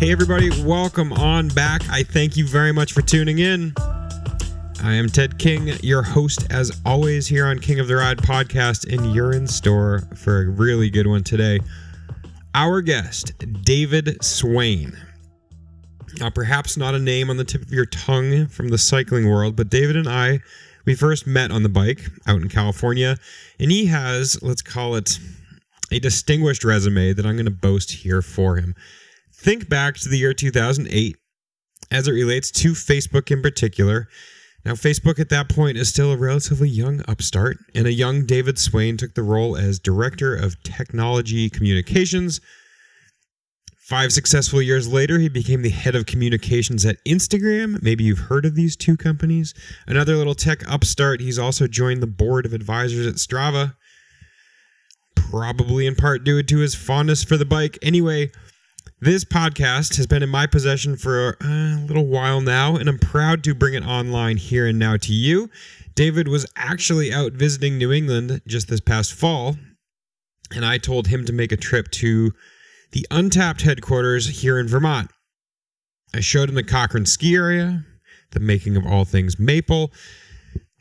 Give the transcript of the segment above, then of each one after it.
Hey, everybody, welcome on back. I thank you very much for tuning in. I am Ted King, your host, as always, here on King of the Ride podcast, and you're in store for a really good one today. Our guest, David Swain. Now, perhaps not a name on the tip of your tongue from the cycling world, but David and I, we first met on the bike out in California, and he has, let's call it, a distinguished resume that I'm going to boast here for him. Think back to the year 2008 as it relates to Facebook in particular. Now, Facebook at that point is still a relatively young upstart, and a young David Swain took the role as Director of Technology Communications. Five successful years later, he became the head of communications at Instagram. Maybe you've heard of these two companies. Another little tech upstart, he's also joined the board of advisors at Strava, probably in part due to his fondness for the bike. Anyway, this podcast has been in my possession for a little while now, and I'm proud to bring it online here and now to you. David was actually out visiting New England just this past fall, and I told him to make a trip to the Untapped headquarters here in Vermont. I showed him the Cochran ski area, the making of all things maple.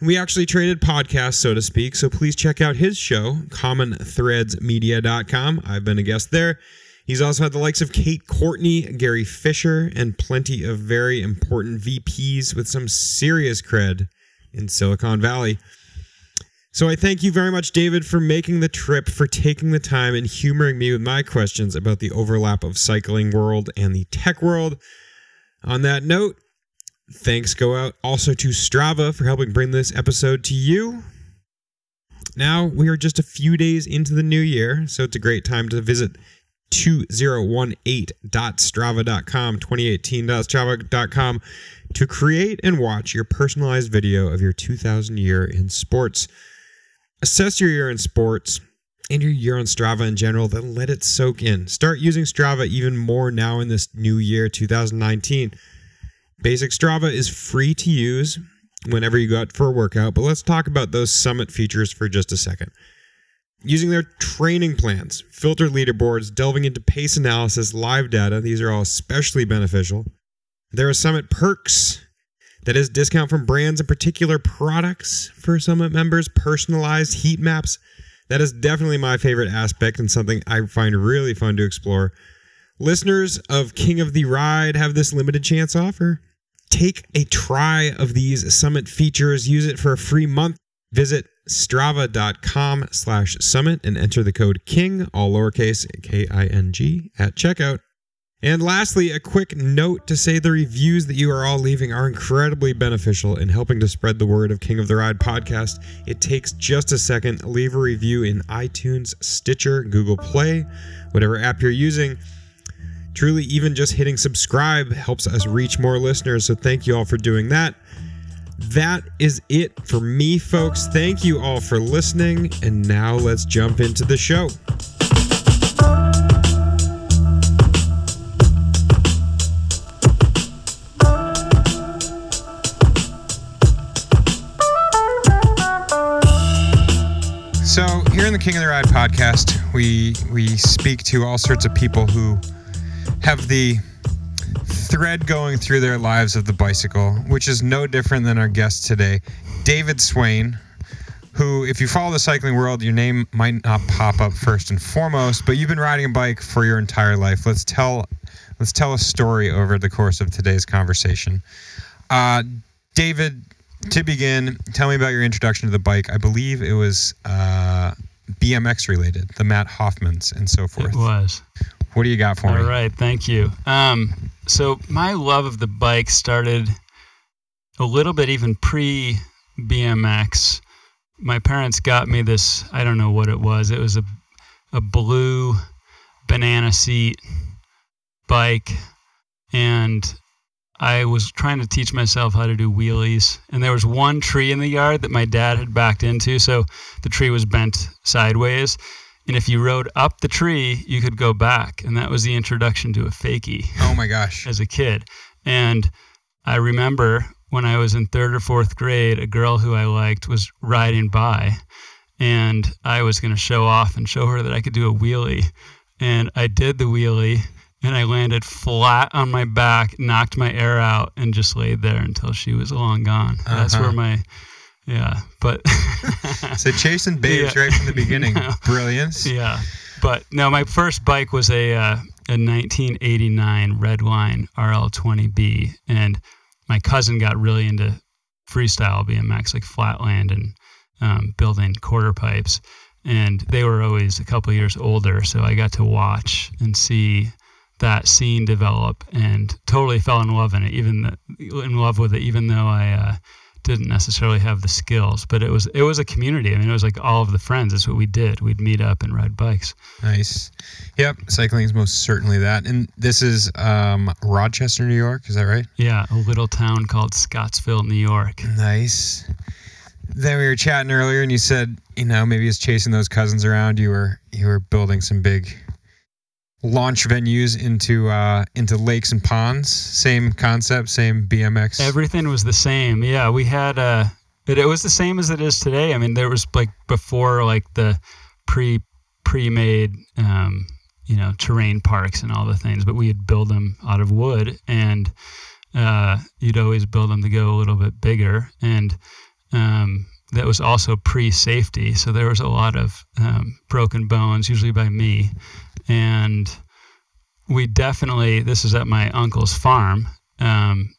We actually traded podcasts, so to speak. So please check out his show, commonthreadsmedia.com. I've been a guest there. He's also had the likes of Kate Courtney, Gary Fisher, and plenty of very important VPs with some serious cred in Silicon Valley. So I thank you very much, David, for making the trip, for taking the time and humoring me with my questions about the overlap of cycling world and the tech world. On that note, thanks go out also to Strava for helping bring this episode to you. Now we are just a few days into the new year, so it's a great time to visit 2018.strava.com, 2018.strava.com to create and watch your personalized video of your 2000 year in sports. Assess your year in sports and your year on Strava in general, then let it soak in. Start using Strava even more now in this new year, 2019. Basic Strava is free to use whenever you go out for a workout, but let's talk about those summit features for just a second using their training plans, filter leaderboards, delving into pace analysis, live data. These are all especially beneficial. There are Summit perks. That is discount from brands and particular products for Summit members, personalized heat maps. That is definitely my favorite aspect and something I find really fun to explore. Listeners of King of the Ride have this limited chance offer. Take a try of these Summit features, use it for a free month. Visit strava.com slash summit and enter the code KING, all lowercase K I N G, at checkout. And lastly, a quick note to say the reviews that you are all leaving are incredibly beneficial in helping to spread the word of King of the Ride podcast. It takes just a second. Leave a review in iTunes, Stitcher, Google Play, whatever app you're using. Truly, even just hitting subscribe helps us reach more listeners. So thank you all for doing that. That is it for me, folks. Thank you all for listening. And now let's jump into the show. So here in the King of the Ride podcast, we we speak to all sorts of people who have the thread going through their lives of the bicycle, which is no different than our guest today, David Swain, who, if you follow the cycling world, your name might not pop up first and foremost, but you've been riding a bike for your entire life. Let's tell let's tell a story over the course of today's conversation. Uh, David, to begin, tell me about your introduction to the bike. I believe it was uh, BMX related, the Matt Hoffmans and so forth. It was. What do you got for All me? All right, thank you. Um, so my love of the bike started a little bit even pre BMX. My parents got me this, I don't know what it was. It was a a blue banana seat bike and I was trying to teach myself how to do wheelies and there was one tree in the yard that my dad had backed into so the tree was bent sideways and if you rode up the tree, you could go back. And that was the introduction to a fakie. Oh my gosh. as a kid. And I remember when I was in third or fourth grade, a girl who I liked was riding by. And I was going to show off and show her that I could do a wheelie. And I did the wheelie and I landed flat on my back, knocked my air out, and just laid there until she was long gone. That's Uh-huh. where my, yeah, but So chasing babes Yeah. right from the beginning. No. Brilliance. yeah, but no, my first bike was a uh, a 1989 Redline RL20B, and my cousin got really into freestyle BMX, like flatland and um, building quarter pipes. And they were always a couple years older, so I got to watch and see that scene develop, and totally fell in love in it. Even the, in love with it, even though I uh, didn't necessarily have the skills. But it was it was a community. I mean, it was like all of the friends. That's what we did. We'd meet up and ride bikes. Nice. Yep. Cycling is most certainly that. And this is um, Rochester, New York. Is that right? Yeah, a little town called Scottsville, New York. Nice. Then we were chatting earlier, and you said, you know, maybe it's chasing those cousins around. You were you were building some big launch venues into uh, into lakes and ponds. Same concept, same BMX. Everything was the same. Yeah, we had uh it, it was the same as it is today. I mean, there was like before like the pre pre-made um, you know, terrain parks and all the things, but we'd build them out of wood and uh, you'd always build them to go a little bit bigger and um, that was also pre-safety, so there was a lot of um, broken bones, usually by me, and we definitely. This is at my uncle's farm. Um,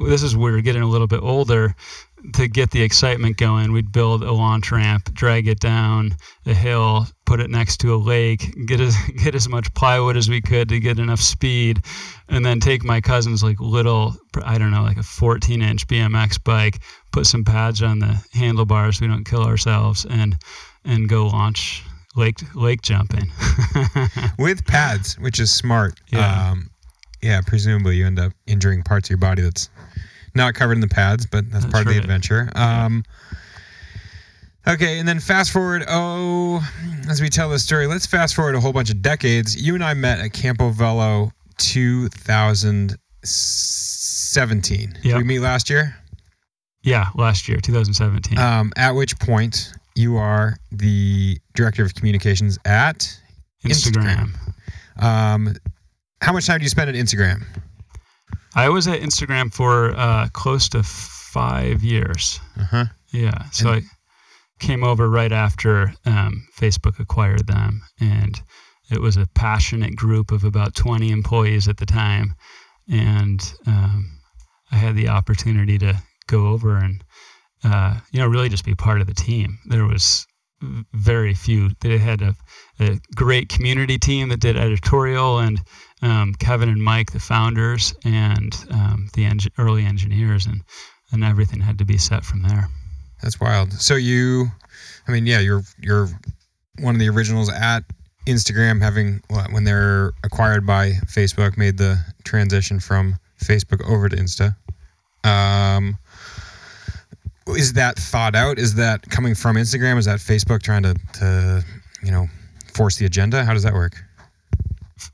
this is where we're getting a little bit older. To get the excitement going, we'd build a launch ramp, drag it down a hill, put it next to a lake, get as get as much plywood as we could to get enough speed, and then take my cousin's like little, I don't know, like a 14 inch BMX bike, put some pads on the handlebars so we don't kill ourselves, and and go launch lake lake jumping. with pads, which is smart. Yeah. Um, yeah. Presumably, you end up injuring parts of your body that's not covered in the pads, but that's, That's part of the adventure. Um, okay, and then fast forward. Oh, as we tell this story, let's fast forward a whole bunch of decades. You and I met at Campo Velo 2017. Did we meet last year? yeah, last year, 2017. Um, at which point you are the director of communications at Instagram. Um, how much time do you spend at Instagram? I was at Instagram for uh, close to five years. Uh huh. Yeah. So I came over right after um, Facebook acquired them. And it was a passionate group of about 20 employees at the time. And um, I had the opportunity to go over and, uh, you know, really just be part of the team. There was very few. They had a, a great community team that did editorial and um, Kevin and Mike, the founders, and um, the eng- early engineers, and and everything had to be set from there. That's wild. So you, I mean, yeah, you're you're one of the originals at Instagram, having when they're acquired by Facebook, made the transition from Facebook over to Insta. Um, is that thought out? Is that coming from Instagram? Is that Facebook trying to to you know force the agenda? How does that work?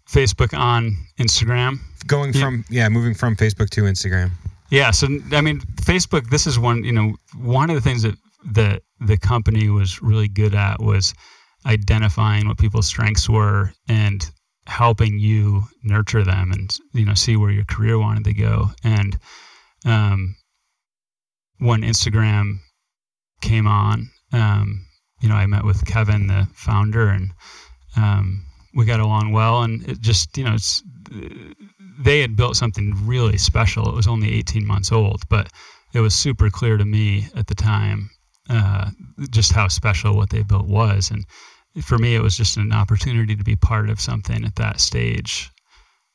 Facebook on Instagram. Going Yeah. from yeah, moving from Facebook to Instagram. Yeah, so I mean, Facebook. This is one. You know, one of the things that the the company was really good at was identifying what people's strengths were and helping you nurture them and you know see where your career wanted to go. And um, when Instagram came on, um, you know, I met with Kevin, the founder, and um, we got along well. And it just, you know, it's they had built something really special. It was only 18 months old, but it was super clear to me at the time uh, just how special what they built was. And for me, it was just an opportunity to be part of something at that stage.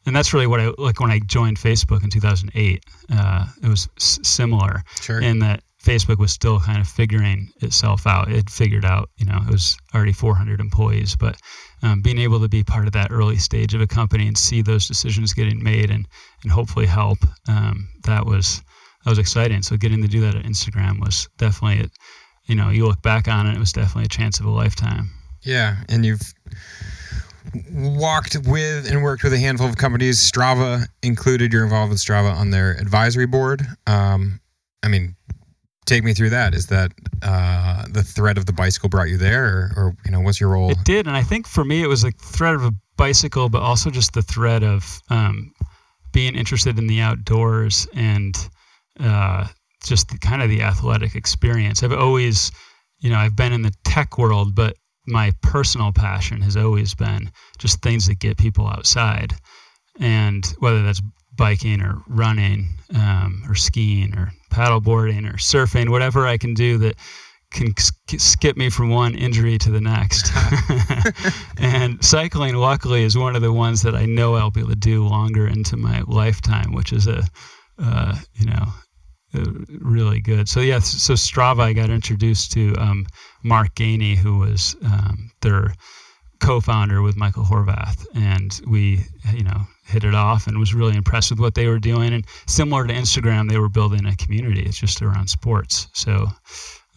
And that's really what I like when I joined Facebook in 2008. Uh, it was s- similar Sure. in that Facebook was still kind of figuring itself out. It figured out, you know, it was already 400 employees, but um, being able to be part of that early stage of a company and see those decisions getting made and and hopefully help, um, that was that was exciting. So getting to do that at Instagram was definitely, it, you know, you look back on it, it was definitely a chance of a lifetime. Yeah, and you've walked with and worked with a handful of companies, Strava included. You're involved with Strava on their advisory board. Um, I mean, take me through that. Is that uh, the thread of the bicycle brought you there, or, or you know, what's your role? It did, and I think for me, it was a thread of a bicycle, but also just the thread of um, being interested in the outdoors and uh, just the, kind of the athletic experience. I've always, you know, I've been in the tech world, but my personal passion has always been just things that get people outside, and whether that's biking or running um, or skiing or paddleboarding or surfing, whatever I can do that can skip me from one injury to the next. and cycling, luckily, is one of the ones that I know I'll be able to do longer into my lifetime, which is a, uh, you know, really good. So yeah, so Strava, I got introduced to um, Mark Gainey, who was um, their co-founder with Michael Horvath, and we, you know, hit it off and was really impressed with what they were doing. And similar to Instagram, they were building a community. It's just around sports. So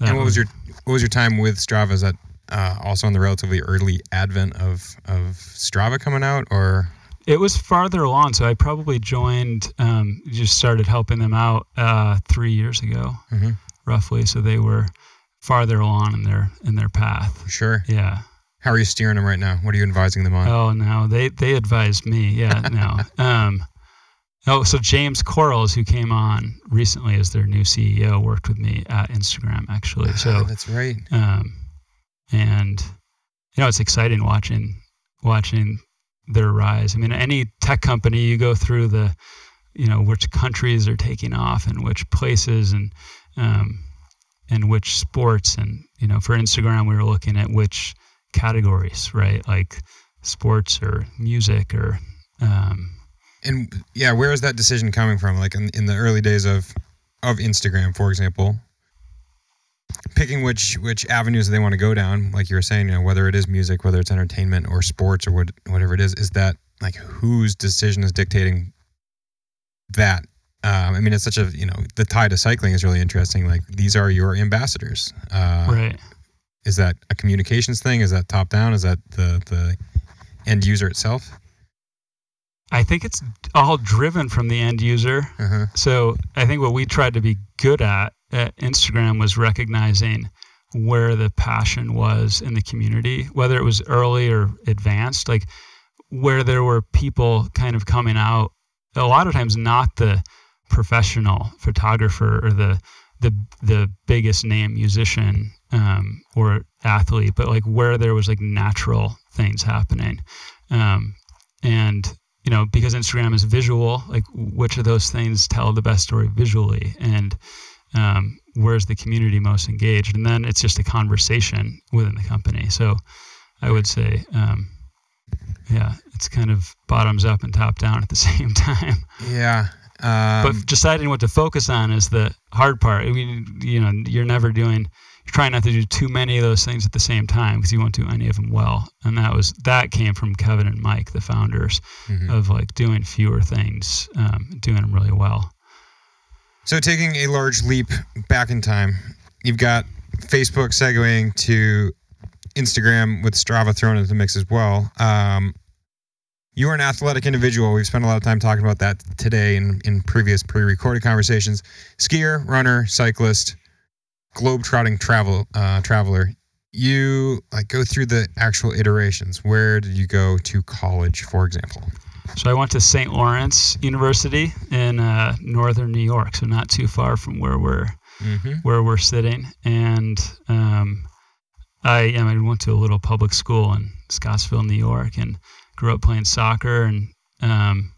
and what was your what was your time with Strava? Is that uh, also in the relatively early advent of of Strava coming out, or it was farther along? So I probably joined, um, just started helping them out uh, three years ago, mm-hmm. roughly. So they were farther along in their in their path. Sure. Yeah. How are you steering them right now? What are you advising them on? Oh no, they they advise me. Yeah, no. um, Oh, so James Quarles, who came on recently as their new CEO, worked with me at Instagram actually. So ah, that's right. Um, and you know, it's exciting watching watching their rise. I mean, any tech company, you go through the, you know, which countries are taking off and which places and um, and which sports. And you know, for Instagram, we were looking at which categories, right? Like sports or music or um, and yeah, where is that decision coming from? Like in, in the early days of of Instagram, for example, picking which which avenues they want to go down, like you were saying, you know, whether it is music, whether it's entertainment or sports or what, whatever it is, is that like whose decision is dictating that? Um, I mean, it's such a you know the tie to cycling is really interesting. Like these are your ambassadors, uh, right? Is that a communications thing? Is that top down? Is that the the end user itself? I think it's all driven from the end user. Uh-huh. So I think what we tried to be good at at Instagram was recognizing where the passion was in the community, whether it was early or advanced, like where there were people kind of coming out. A lot of times, not the professional photographer or the the the biggest name musician um, or athlete, but like where there was like natural things happening. Um, and you know, because Instagram is visual, like which of those things tell the best story visually and um, where's the community most engaged? And then it's just a conversation within the company. So I would say, um, yeah, it's kind of bottoms up and top down at the same time. Yeah. Um, but deciding what to focus on is the hard part. I mean, you know, you're never doing you try not to do too many of those things at the same time because you won't do any of them well. And that was that came from Kevin and Mike, the founders, mm-hmm. of like doing fewer things, um, doing them really well. So taking a large leap back in time, you've got Facebook segueing to Instagram with Strava thrown into the mix as well. Um, you are an athletic individual. We've spent a lot of time talking about that today in, in previous pre-recorded conversations. Skier, runner, cyclist, globe-trotting travel uh, traveler, you like go through the actual iterations. Where did you go to college, for example? So I went to St. Lawrence University in uh, northern New York, so not too far from where we're mm-hmm. where we're sitting. And um, I, I, went to a little public school in Scottsville, New York, and grew up playing soccer and um,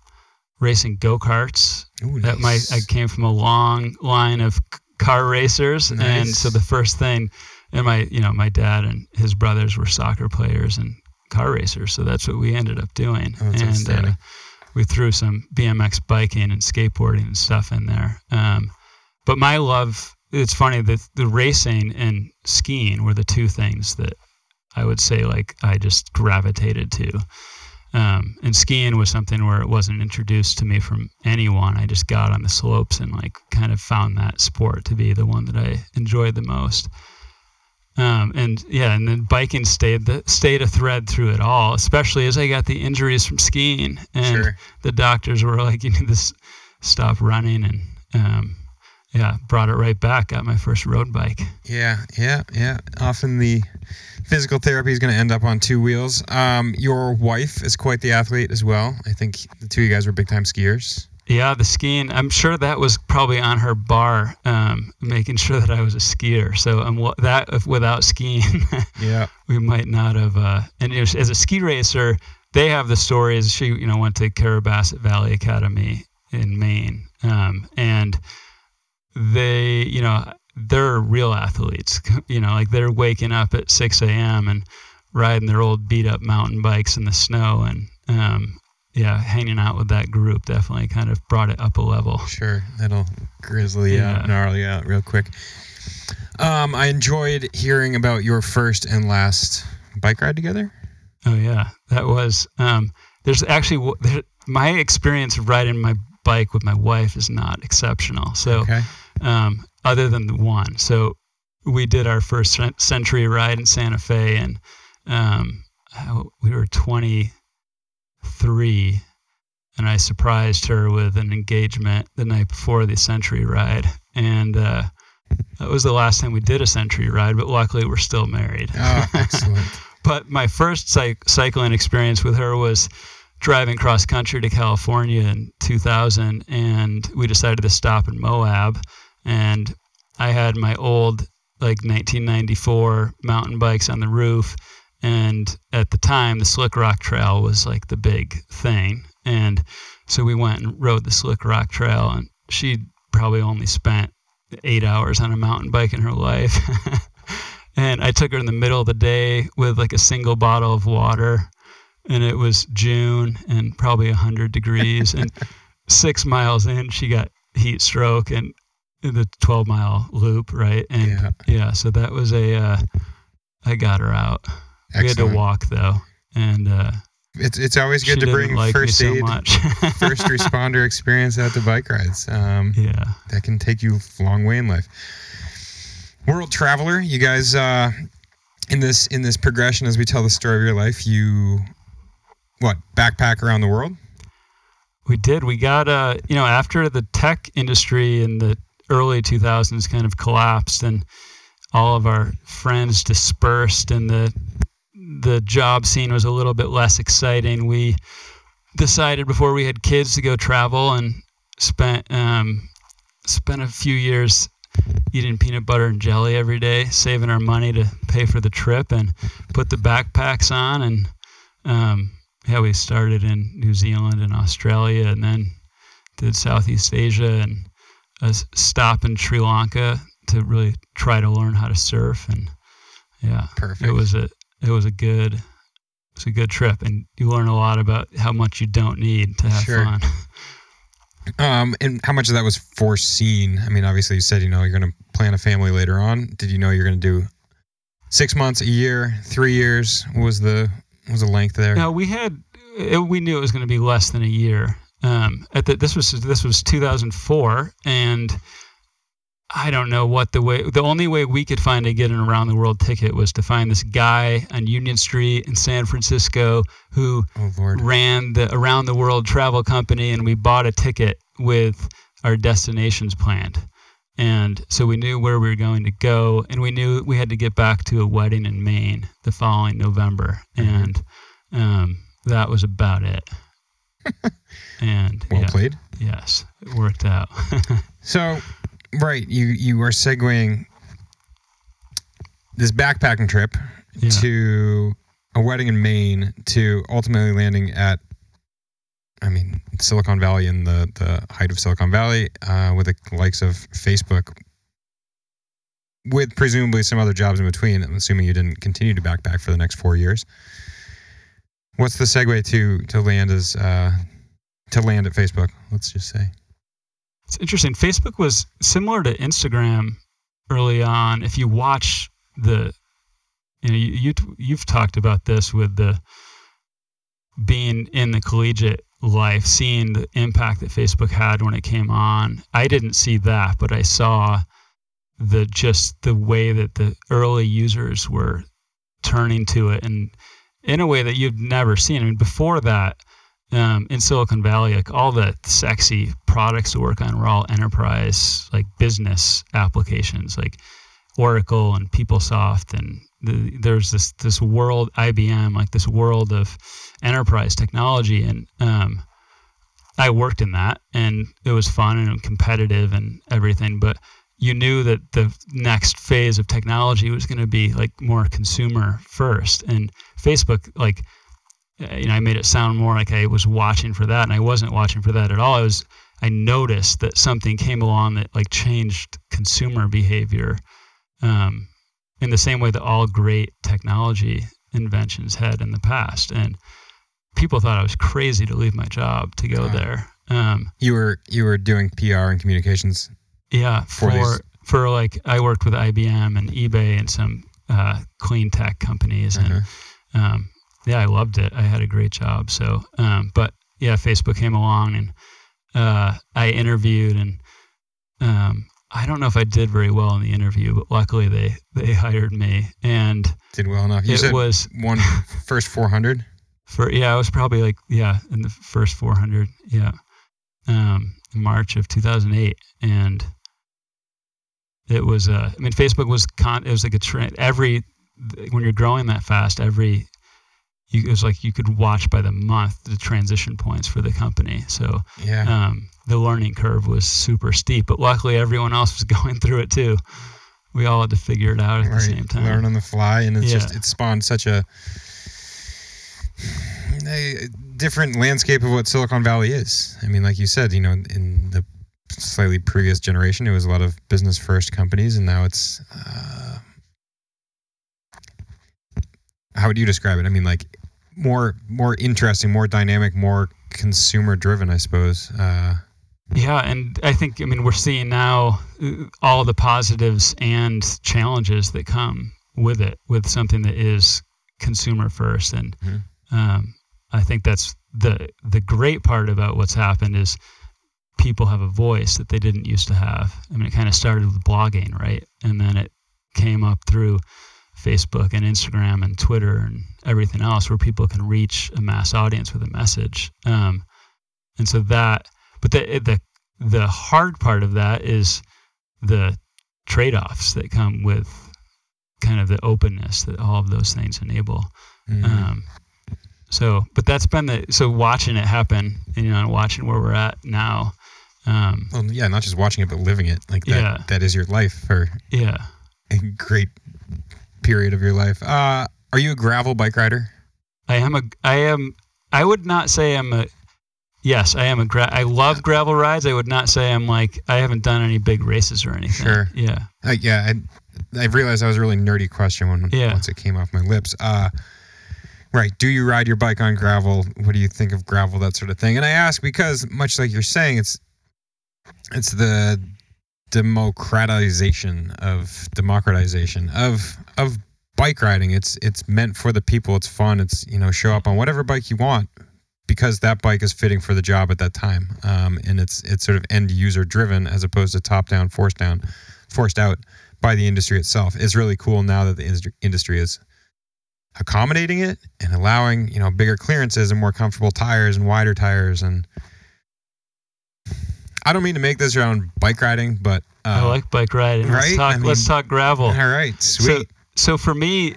racing go karts. That my I came from a long line of car racers, nice. and so the first thing, and my you know my dad and his brothers were soccer players and car racers, so that's what we ended up doing, oh, and uh, we threw some BMX biking and skateboarding and stuff in there. Um, but my love, it's funny that the racing and skiing were the two things that I would say like I just gravitated to. Um, and skiing was something where it wasn't introduced to me from anyone. I just got on the slopes and like kind of found that sport to be the one that I enjoyed the most. Um, and yeah, and then biking stayed the stayed a thread through it all, especially as I got the injuries from skiing, and sure. the doctors were like, "You need to stop running," and um, yeah, brought it right back. Got my first road bike. Yeah, yeah, yeah. Often the physical therapy is going to end up on two wheels. Um, your wife is quite the athlete as well. I think the two of you guys were big time skiers. Yeah, the skiing. I'm sure that was probably on her bar, um, making sure that I was a skier. So um, that without skiing, yeah, we might not have. Uh, and as a ski racer, they have the stories. She, you know, went to Carrabassett Valley Academy in Maine, um, and they, you know, they're real athletes. You know, like they're waking up at 6 a.m. and riding their old beat up mountain bikes in the snow and um, yeah, hanging out with that group definitely kind of brought it up a level. Sure, that'll grizzly yeah. out, gnarly out real quick. Um, I enjoyed hearing about your first and last bike ride together. Oh yeah, that was. Um, there's actually there, my experience of riding my bike with my wife is not exceptional. So, okay. um, other than the one, so we did our first century ride in Santa Fe, and um, we were 20 three, and I surprised her with an engagement the night before the century ride, and uh, that was the last time we did a century ride. But luckily, we're still married. Oh, excellent! but my first cyc- cycling experience with her was driving cross country to California in 2000, and we decided to stop in Moab, and I had my old like 1994 mountain bikes on the roof and at the time, the Slickrock Trail was like the big thing. And so we went and rode the Slickrock Trail, and she probably only spent eight hours on a mountain bike in her life. and I took her in the middle of the day with like a single bottle of water, and it was June and probably 100 degrees. and six miles in, she got heat stroke and the 12 mile loop, right? And yeah, yeah so that was a. Uh, I got her out. Excellent. We had to walk though, and uh, it's it's always good to bring like first aid, so first responder experience out to bike rides. Um, yeah, that can take you a long way in life. World traveler, you guys, uh, in this in this progression as we tell the story of your life, you what backpack around the world? We did. We got uh, you know, after the tech industry in the early 2000s kind of collapsed and all of our friends dispersed and the the job scene was a little bit less exciting, we decided before we had kids to go travel and spent um, spent a few years eating peanut butter and jelly every day, saving our money to pay for the trip, and put the backpacks on. And um, yeah, we started in New Zealand and Australia, and then did Southeast Asia and a stop in Sri Lanka to really try to learn how to surf. And yeah, perfect. It was a it was a good it's a good trip and you learn a lot about how much you don't need to have sure. fun. Um, and how much of that was foreseen? I mean, obviously you said, you know, you're going to plan a family later on. Did you know you're going to do six months, a year, three years? What was the, what was the length there? No, we had, it, we knew it was going to be less than a year. Um, at the, this was, this was 2004 and I don't know what the way. The only way we could find to get an around the world ticket was to find this guy on Union Street in San Francisco who oh, ran the around the world travel company, and we bought a ticket with our destinations planned. And so we knew where we were going to go, and we knew we had to get back to a wedding in Maine the following November, mm-hmm. and um, that was about it. and well yeah, played. Yes, it worked out. so right you you are segueing this backpacking trip yeah. to a wedding in Maine to ultimately landing at I mean Silicon Valley in the the height of Silicon Valley uh, with the likes of Facebook with presumably some other jobs in between. I'm assuming you didn't continue to backpack for the next four years. What's the segue to to land as uh, to land at Facebook? Let's just say. It's interesting. Facebook was similar to Instagram early on. If you watch the, you know, you, you you've talked about this with the being in the collegiate life, seeing the impact that Facebook had when it came on. I didn't see that, but I saw the just the way that the early users were turning to it and in a way that you've never seen. I mean, before that, um, in Silicon Valley, like all the sexy products to work on were all enterprise, like business applications, like Oracle and PeopleSoft, and the, there's this this world IBM, like this world of enterprise technology, and um, I worked in that, and it was fun and competitive and everything, but you knew that the next phase of technology was going to be like more consumer first. And facebook like you know i made it sound more like i was watching for that and i wasn't watching for that at all i was i noticed that something came along that like changed consumer behavior um, in the same way that all great technology inventions had in the past and people thought i was crazy to leave my job to go Wow. there um, You were you were doing PR and communications. yeah, for for for like I worked with IBM and eBay and some uh, clean tech companies, and Mhm. um, yeah, I loved it. I had a great job. So, um, but yeah, Facebook came along and uh, I interviewed, and um, I don't know if I did very well in the interview, but luckily they they hired me, and Did well enough. You it was one first 400. for yeah, I was probably like yeah in the first 400, yeah, um, in March of 2008, and it was uh, I mean Facebook was con it was like a trend every when you're growing that fast every you, it was like you could watch by the month the transition points for the company so Yeah. um, the learning curve was super steep but luckily everyone else was going through it too we all had to figure it out at the same time Learn on the fly, and it's Yeah. just it spawned such a, a different landscape of what Silicon Valley is. I mean, like you said, you know, in the slightly previous generation, it was a lot of business first companies, and now it's. Uh, how would you describe it? I mean, like more more interesting, more dynamic, more consumer driven, I suppose. Uh, Yeah, and I think I mean we're seeing now uh, all the positives and challenges that come with it, with something that is consumer first, and Mhm. um, I think that's the the great part about what's happened is people have a voice that they didn't used to have. I mean, it kind of started with blogging, right, and then it came up through Facebook and Instagram and Twitter and everything else, where people can reach a mass audience with a message. Um, and so that but the the the hard part of that is the trade-offs that come with kind of the openness that all of those things enable. mm, Um, so, but that's been the so watching it happen, you know, and watching where we're at now. Um, well, yeah, not just watching it, but living it. Like that. Yeah. That is your life for yeah, a great period of your life. Uh, are you a gravel bike rider? I am a I am I would not say I'm a yes I am a gra- I love gravel rides. I would not say I'm like I haven't done any big races or anything. Sure. Yeah. Uh, yeah, I, I realized that was a really nerdy question when Yeah. once it came off my lips. Uh, right. Do you ride your bike on gravel? What do you think of gravel? That sort of thing. And I ask because, much like you're saying, it's it's the democratization of democratization of of bike riding. It's it's meant for the people. It's fun. It's you know show up on whatever bike you want because that bike is fitting for the job at that time. Um, and it's it's sort of end user driven as opposed to top down, forced down, forced out by the industry itself. It's really cool now that the industry is accommodating it and allowing you know bigger clearances and more comfortable tires and wider tires and. I don't mean to make this around bike riding, but uh, I like bike riding. Let's right? talk. I let's talk gravel. all right, sweet. So for me,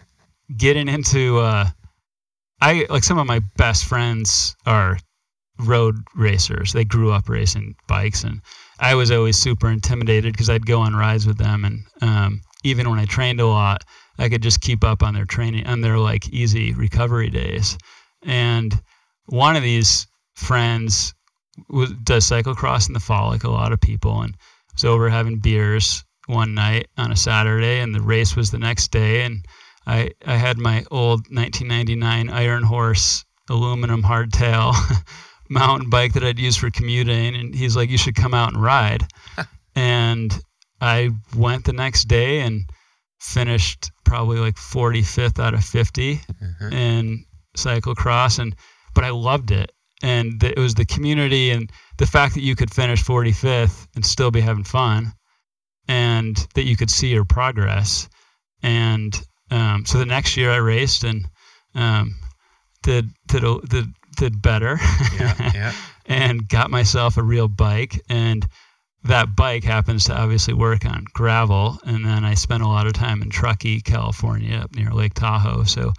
getting into, uh, I like some of my best friends are road racers. They grew up racing bikes, and I was always super intimidated because I'd go on rides with them, and um, even when I trained a lot, I could just keep up on their training on their like easy recovery days. And one of these friends was, does cyclocross in the fall, like a lot of people, and was over having beers one night on a Saturday, and the race was the next day, and I I had my old 1999 Iron Horse aluminum hardtail mountain bike that I'd use for commuting, and he's like, "You should come out and ride," and I went the next day and finished probably like 45th out of 50 Mhm. in cyclocross and but I loved it and the, it was the community and the fact that you could finish 45th and still be having fun and that you could see your progress. And um, so the next year I raced and um, did did did did better. Yeah, yeah. and got myself a real bike and that bike happens to obviously work on gravel. And then i spent a lot of time in truckee california up near lake tahoe. So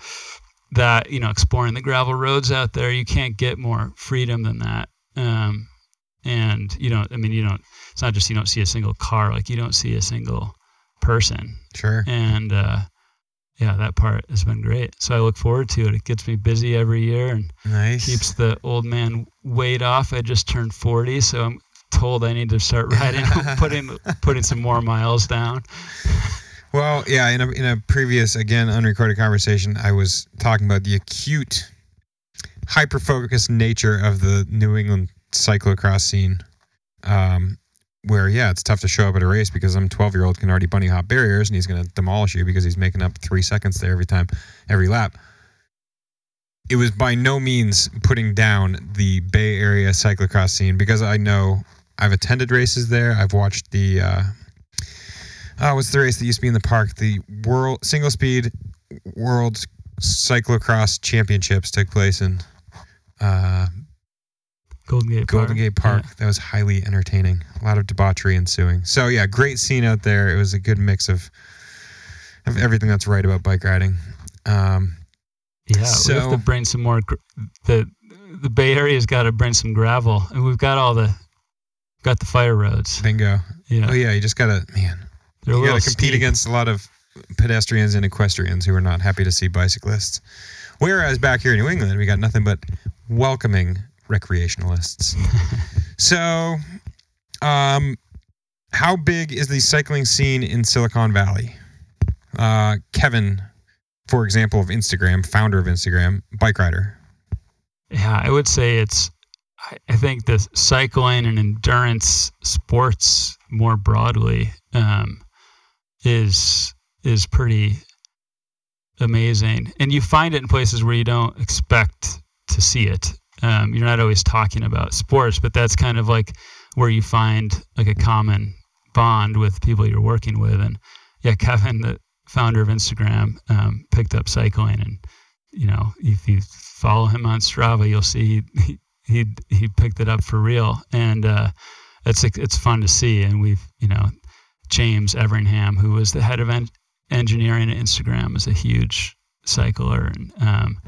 that you know exploring the gravel roads out there you can't get more freedom than that um, and you don't i mean you don't it's not just you don't see a single car like you don't see a single person Sure. and uh, yeah that part has been great so i look forward to it it gets me busy every year and Nice. keeps the old man weight off. I just turned 40, so I'm told I need to start riding, putting putting some more miles down. Well, yeah, in a in a previous again unrecorded conversation, I was talking about the acute, hyper focused nature of the New England cyclocross scene. Um, where yeah, it's tough to show up at a race because some twelve year old can already bunny hop barriers and he's going to demolish you because he's making up three seconds there every time, every lap. It was by no means putting down the Bay Area cyclocross scene because I know I've attended races there. I've watched the uh, Oh, what's the race that used to be in the park? The world single speed world cyclocross championships took place in uh, Golden Gate Golden Park. Gate Park. That was highly entertaining. A lot of debauchery ensuing. So yeah, great scene out there. It was a good mix of of everything that's right about bike riding. Um, Yeah, we So- have to bring some more. gr- The the Bay Area's got to bring some gravel, and we've got all the got the fire roads. bingo. Yeah, Oh yeah, you just gotta man. They're you gotta compete steep. against a lot of pedestrians and equestrians who are not happy to see bicyclists. Whereas back here in New England, we got nothing but welcoming recreationalists. so, um, how big is the cycling scene in Silicon Valley? Uh, Kevin, for example, of Instagram, founder of Instagram, bike rider. Yeah, I would say it's. I, I think the cycling and endurance sports more broadly um, is is pretty amazing, and you find it in places where you don't expect to see it. Um, you're not always talking about sports, but that's kind of like where you find like a common bond with people you're working with. And yeah, Kevin, the founder of Instagram, um, picked up cycling and you know, if you follow him on Strava, you'll see he he, he picked it up for real, and uh, it's it's fun to see. And we've you know, James Everingham, who was the head of en- engineering at Instagram, is a huge cycler, and um,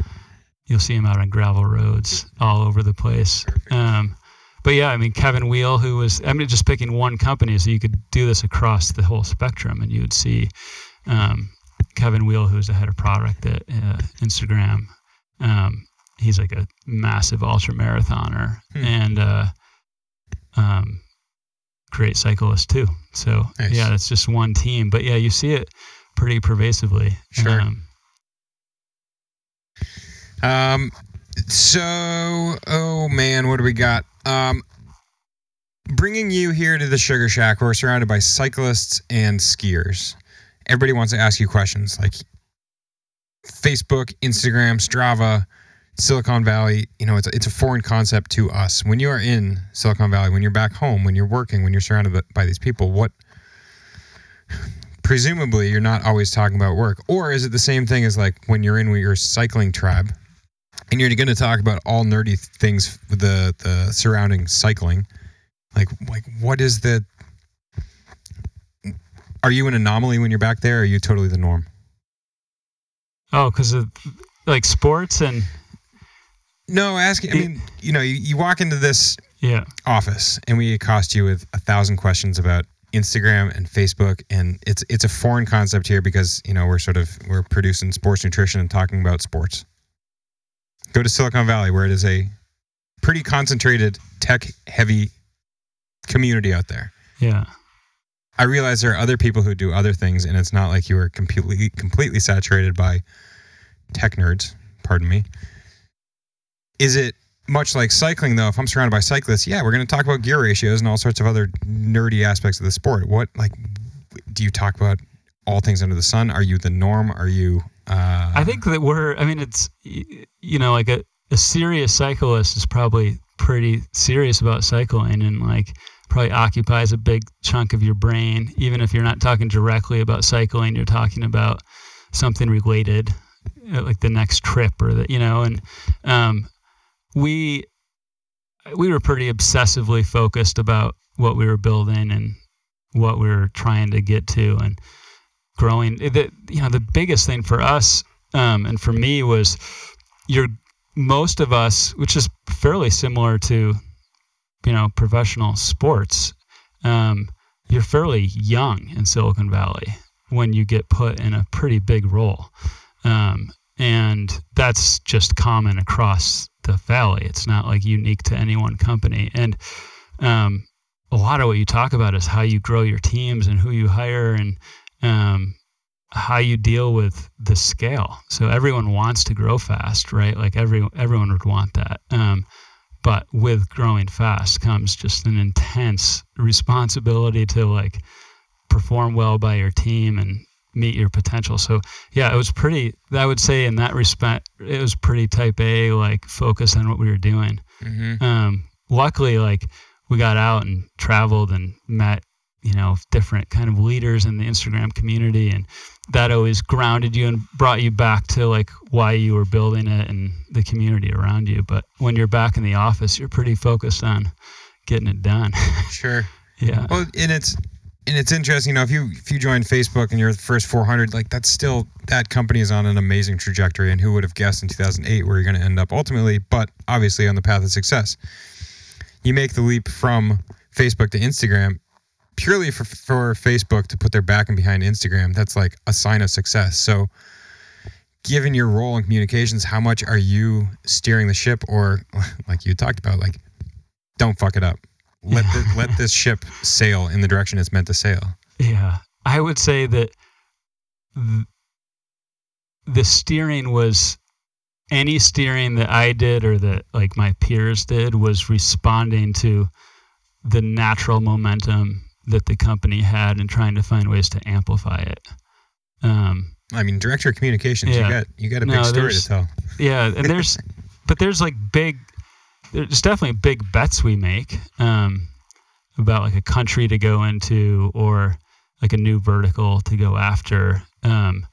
you'll see him out on gravel roads all over the place. Um, but yeah, I mean Kevin Weil, who was I mean just picking one company, so you could do this across the whole spectrum, and you would see. Um, Kevin Weil, who's the head of product at uh, Instagram, um, he's like a massive ultra marathoner Hmm. and uh, um, great cyclists too. So Nice. yeah, that's just one team, but yeah, you see it pretty pervasively. Sure. Um, Um, so, oh man, what do we got? Um, bringing you here to the Sugar Shack, we're surrounded by cyclists and skiers. Everybody wants to ask you questions like Facebook, Instagram, Strava, Silicon Valley. You know, it's a, it's a foreign concept to us. When you are in Silicon Valley, when you're back home, when you're working, when you're surrounded by- these people, what presumably you're not always talking about work or is it the same thing as like when you're in your cycling tribe and you're going to talk about all nerdy things the the surrounding cycling like like what is the are you an anomaly when you're back there or are you totally the norm oh, because of like sports and no ask i mean you know you, you walk into this yeah, office and we accost you with a thousand questions about Instagram and Facebook and it's it's a foreign concept here because you know we're sort of we're producing sports nutrition and talking about sports. Go to Silicon Valley where it is a pretty concentrated tech heavy community out there. yeah. I realize there are other people who do other things and it's not like you are completely completely saturated by tech nerds, pardon me. Is it much like cycling though? If i'm surrounded by cyclists yeah we're going to talk about gear ratios and all sorts of other nerdy aspects of the sport. What like do you talk about all things under the sun? Are you the norm? Are you uh I think that we're, I mean, it's, you know, like a, a serious cyclist is probably pretty serious about cycling and like probably occupies a big chunk of your brain. Even if you're not talking directly about cycling, you're talking about something related, uh, like the next trip or the, you know, and, um, we we were pretty obsessively focused about what we were building and what we were trying to get to and growing. The you know the biggest thing for us um, and for me was you're most of us, which is fairly similar to you know professional sports. Um, you're fairly young in Silicon Valley when you get put in a pretty big role. Um, and that's just common across the valley. It's not like unique to any one company. And um, a lot of what you talk about is how you grow your teams and who you hire and um, how you deal with the scale. So everyone wants to grow fast, right? Like every everyone would want that. Um, but with growing fast comes just an intense responsibility to like perform well by your team and meet your potential. So yeah, it was pretty. I would say in that respect, it was pretty type A, like focus on what we were doing. Mm-hmm. Um, luckily, like we got out and traveled and met, you know, different kind of leaders in the Instagram community, and that always grounded you and brought you back to like why you were building it and the community around you. But when you're back in the office, you're pretty focused on getting it done. Sure. yeah. Well, and it's and it's interesting, you know, if you if you join Facebook and you're the first 400, like that's still that company is on an amazing trajectory, and who would have guessed in 2008 where you're going to end up ultimately, but obviously on the path of success. You make the leap from Facebook to Instagram purely for for Facebook to put their backing behind Instagram. That's like a sign of success. So, given your role in communications, how much are you steering the ship, or like you talked about, like don't fuck it up? Let the, let this ship sail in the direction it's meant to sail. Yeah, I would say that th- the steering was any steering that I did or that like my peers did was responding to the natural momentum that the company had and trying to find ways to amplify it. Um, I mean, director of communications, yeah. you got you got a big story to tell. Yeah, and there's but there's like big there's definitely big bets we make um, about like a country to go into or like a new vertical to go after um,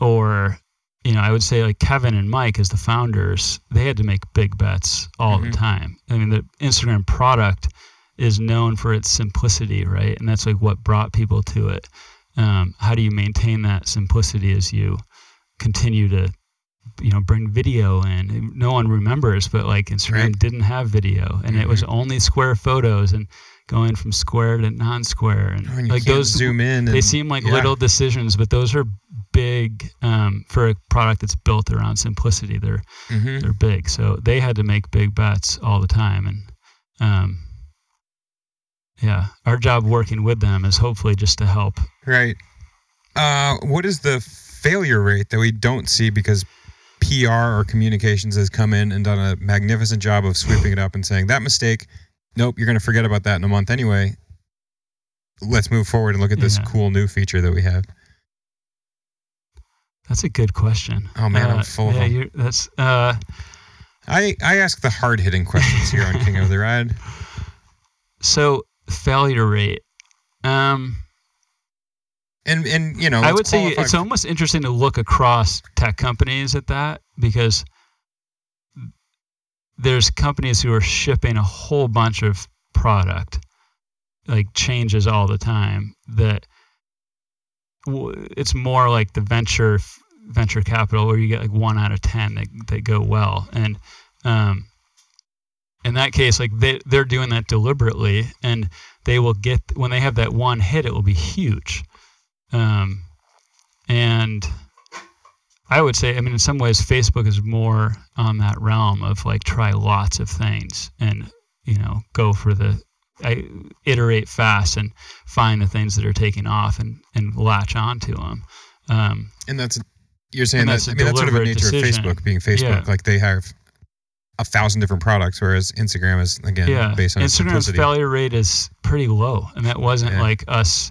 or you know i would say like kevin and mike as the founders they had to make big bets all mm-hmm. the time. I mean the instagram product is known for its simplicity right? And that's like what brought people to it. Um, how do you maintain that simplicity as you continue to you know bring video in no one remembers but like instagram right. didn't have video and mm-hmm. it was mm-hmm. only square photos and going from square to non-square and oh, like those zoom in they seem like yeah. little decisions but those are big um, for a product that's built around simplicity they're mm-hmm. they're big so they had to make big bets all the time and um, yeah our job working with them is hopefully just to help right uh, what is the failure rate that we don't see because PR or communications has come in and done a magnificent job of sweeping it up and saying that mistake, nope, you're going to forget about that in a month anyway. Let's move forward and look at this yeah. cool new feature that we have. That's a good question. Oh man, uh, I'm full yeah, of them. That's uh, I I ask the hard hitting questions here on King of the Ride. So failure rate. Um, and and you know i would say it's almost interesting to look across tech companies at that because there's companies who are shipping a whole bunch of product like changes all the time that it's more like the venture venture capital where you get like one out of ten that, that go well. And um, in that case like they, they're doing that deliberately and they will get when they have that one hit it will be huge um, and I would say, I mean, in some ways, Facebook is more on that realm of like try lots of things and, you know, go for the, I iterate fast and find the things that are taking off and, and latch onto them. Um, and that's, you're saying that, I mean, that's sort of the nature decision. of Facebook being Facebook. Yeah. Like they have a thousand different products, whereas Instagram is, again, yeah. based on Instagram's failure rate is pretty low. And that wasn't yeah. like us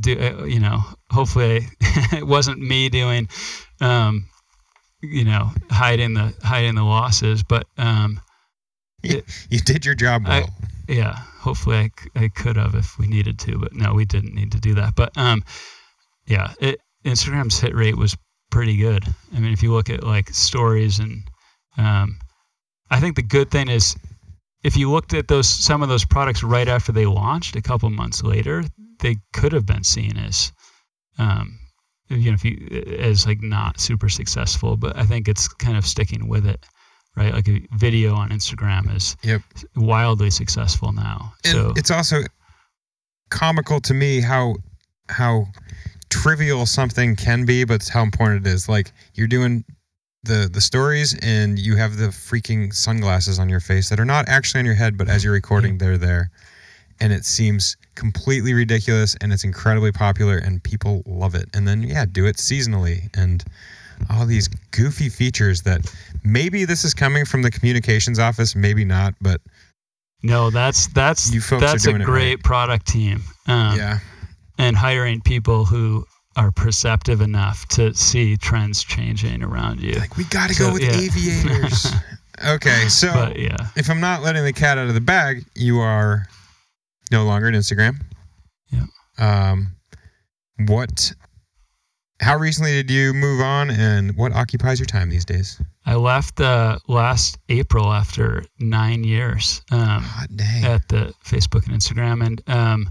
do uh, you know hopefully it wasn't me doing um, you know hiding the hiding the losses but um, it, you did your job well. I, yeah hopefully I, I could have if we needed to but no we didn't need to do that but um, yeah it, instagram's hit rate was pretty good. I mean if you look at like stories and um, I think the good thing is if you looked at those some of those products right after they launched, a couple months later, they could have been seen as, um, you know, if you as like not super successful. But I think it's kind of sticking with it, right? Like a video on Instagram is Yep. wildly successful now. And so it's also comical to me how how trivial something can be, but how important it is. Like you're doing the the stories and you have the freaking sunglasses on your face that are not actually on your head, but as you're recording, they're there. And it seems completely ridiculous and it's incredibly popular and people love it. And then yeah, do it seasonally and all these goofy features that maybe this is coming from the communications office, maybe not, but no, that's that's You folks that's a great product team. Um, yeah. and hiring people who are perceptive enough to see trends changing around you. Like we got to So, go with yeah. aviators. okay, so But yeah, if I'm not letting the cat out of the bag, you are no longer at Instagram. Yeah. Um, what? How recently did you move on, and what occupies your time these days? I left uh, last April after nine years um, at the Facebook and Instagram, and um,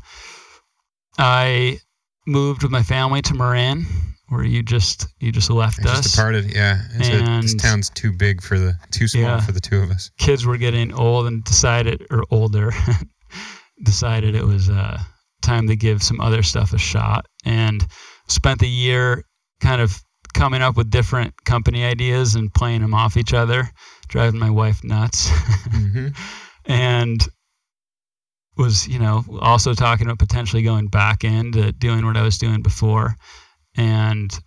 I moved with my family to Marin, where you just you just left I us. just departed. Yeah, I said, this town's too big for the too small Yeah. for the two of us. kids were getting old and decided or older decided it was uh, time to give some other stuff a shot and spent the year kind of coming up with different company ideas and playing them off each other driving my wife nuts hmm and was you know also talking about potentially going back into doing what i was doing before and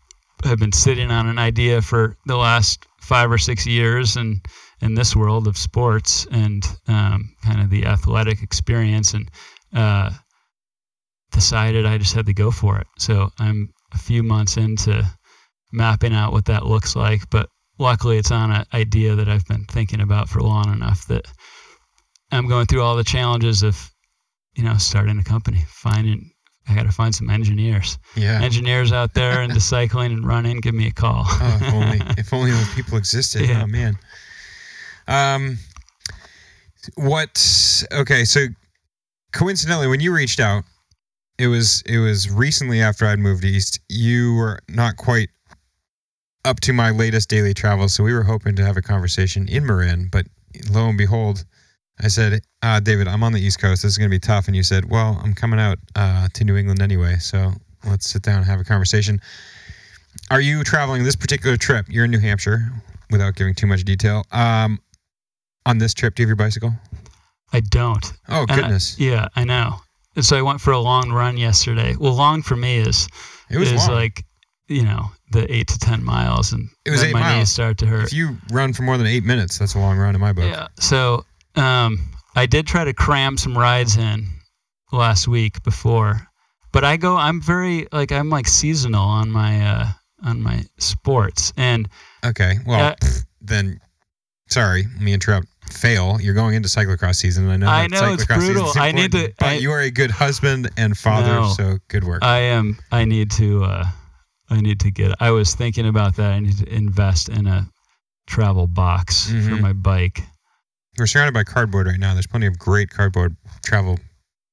have been sitting on an idea for the last five or six years and in this world of sports and um, kind of the athletic experience and uh, decided i just had to go for it. So i'm a few months into mapping out what that looks like but luckily it's on an idea that i've been thinking about for long enough that i'm going through all the challenges of you know starting a company finding i got to find some engineers Yeah. engineers out there into cycling and running give me a call Oh, if only if only those people existed. Yeah. Oh man. Um, what? Okay, so coincidentally, when you reached out, it was it was recently after I'd moved east. You were not quite up to my latest daily travel, so we were hoping to have a conversation in Marin. But lo and behold, I said, uh, "David, I'm on the East Coast. This is going to be tough." And you said, "Well, I'm coming out uh, to New England anyway, so let's sit down and have a conversation." Are you traveling this particular trip? You're in New Hampshire, without giving too much detail. Um, on this trip, do you have your bicycle? i don't Oh And I- goodness, yeah i know and so i went for a long run yesterday well long for me is it was is long. like you know the eight to ten miles and It was eight my miles. knees start to hurt if you run for more than eight minutes, that's a long run in my book. Yeah. So um, I did try to cram some rides in last week before, but I go. I'm very like I'm like seasonal on my uh, on my sports, and Okay, well Uh, pff, then, sorry, let me interrupt. Fail. You're going into cyclocross season. I know. I that know, it's brutal. I need to- But I- you are a good husband and father, No. so good work. I am. I need to. Uh, I need to get. I was thinking about that. I need to invest in a travel box for Mhm. my bike. We're surrounded by cardboard right now. There's plenty of great cardboard travel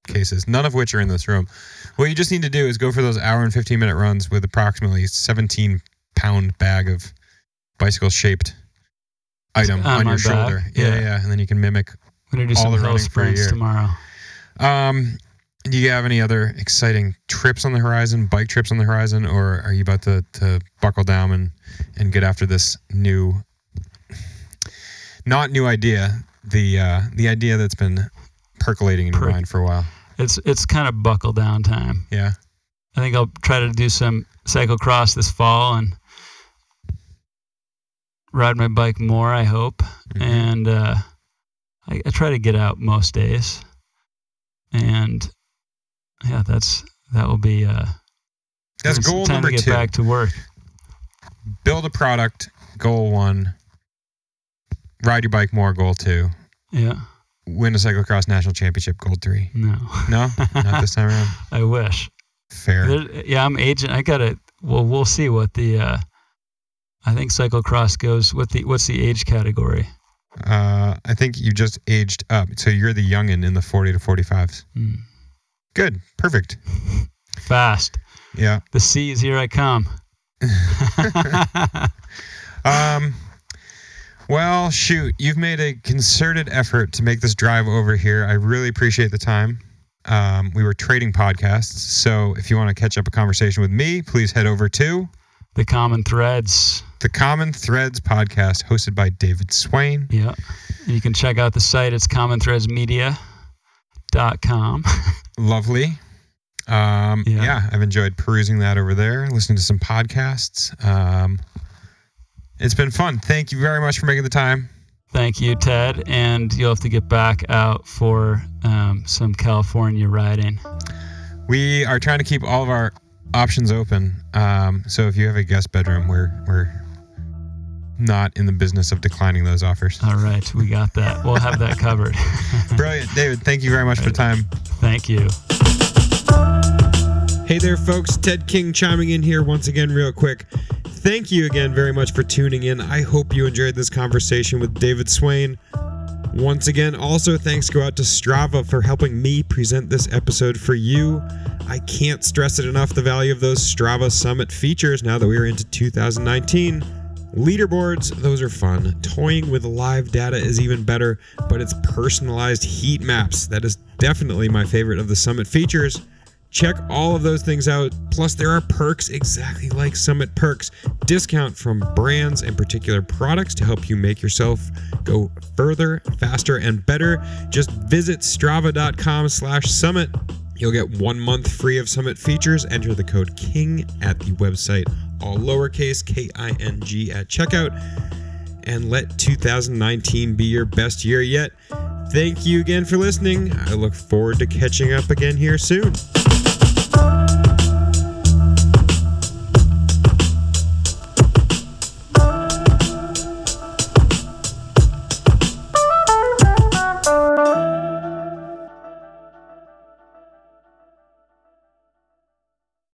cases, none of which are in this room. What you just need to do is go for those hour and 15 minute runs with approximately 17 pound bag of bicycle shaped item On on, your shoulder. Yeah, Yeah. yeah, And then you can mimic. I'm gonna do All some the hill running for a year. tomorrow. Um, do you have any other exciting trips on the horizon, bike trips on the horizon, or are you about to, to buckle down and, and get after this new, not new idea, the uh, the idea that's been percolating in your Per- mind for a while? It's it's kind of buckle down time. Yeah. I think I'll try to do some cyclocross this fall and ride my bike more. I hope, Mhm. and uh, I, I try to get out most days. And yeah, that's that will be. Uh, That's goal time number to get two. back to work. Build a product. Goal one. Ride your bike more. Goal two. Yeah, Win a cyclocross national championship. Goal three. no, No, not this time around. I wish. Fair. There, yeah, I'm agent. I gotta. Well, we'll see what the. Uh, I think cyclocross goes. What the? What's the age category? Uh, I think you just aged up. So you're the youngin in the 40 to 45s. Mm. Good. Perfect. Fast. Yeah. The C's, here I come. Um, well, shoot, you've made a concerted effort to make this drive over here. I really appreciate the time. Um, we were trading podcasts, so if you want to catch up a conversation with me, please head over to the Common Threads. the Common Threads podcast, hosted by David Swain. Yeah. And you can check out the site. It's commonthreadsmedia.com. Lovely. Um, Yeah. yeah. I've enjoyed perusing that over there, listening to some podcasts. Um, it's been fun. Thank you very much for making the time. Thank you, Ted. And you'll have to get back out for um, some California riding. We are trying to keep all of our options open. Um, so if you have a guest bedroom, we're we're not in the business of declining those offers. All right. We got that. We'll have that covered. Brilliant, David. Thank you very much for the time. Thank you. Hey there, folks. Ted King chiming in here once again, real quick. Thank you again very much for tuning in. I hope you enjoyed this conversation with David Swain. Once again, also thanks go out to Strava for helping me present this episode for you. I can't stress it enough the value of those Strava Summit features now that we are into 2019. Leaderboards, those are fun. Toying with live data is even better, but it's personalized heat maps. That is definitely my favorite of the Summit features. Check all of those things out. Plus, there are perks exactly like Summit Perks. Discount from brands and particular products to help you make yourself go further, faster, and better. Just visit strava.com slash summit. You'll get one month free of Summit features. Enter the code KING at the website, all lowercase K I N G at checkout. And let 2019 be your best year yet. Thank you again for listening. I look forward to catching up again here soon.